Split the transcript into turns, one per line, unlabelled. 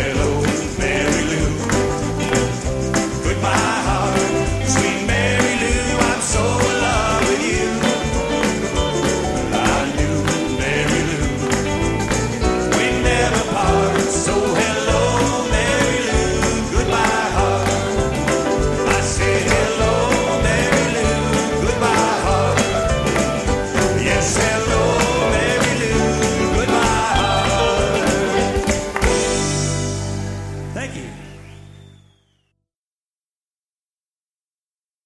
Hello.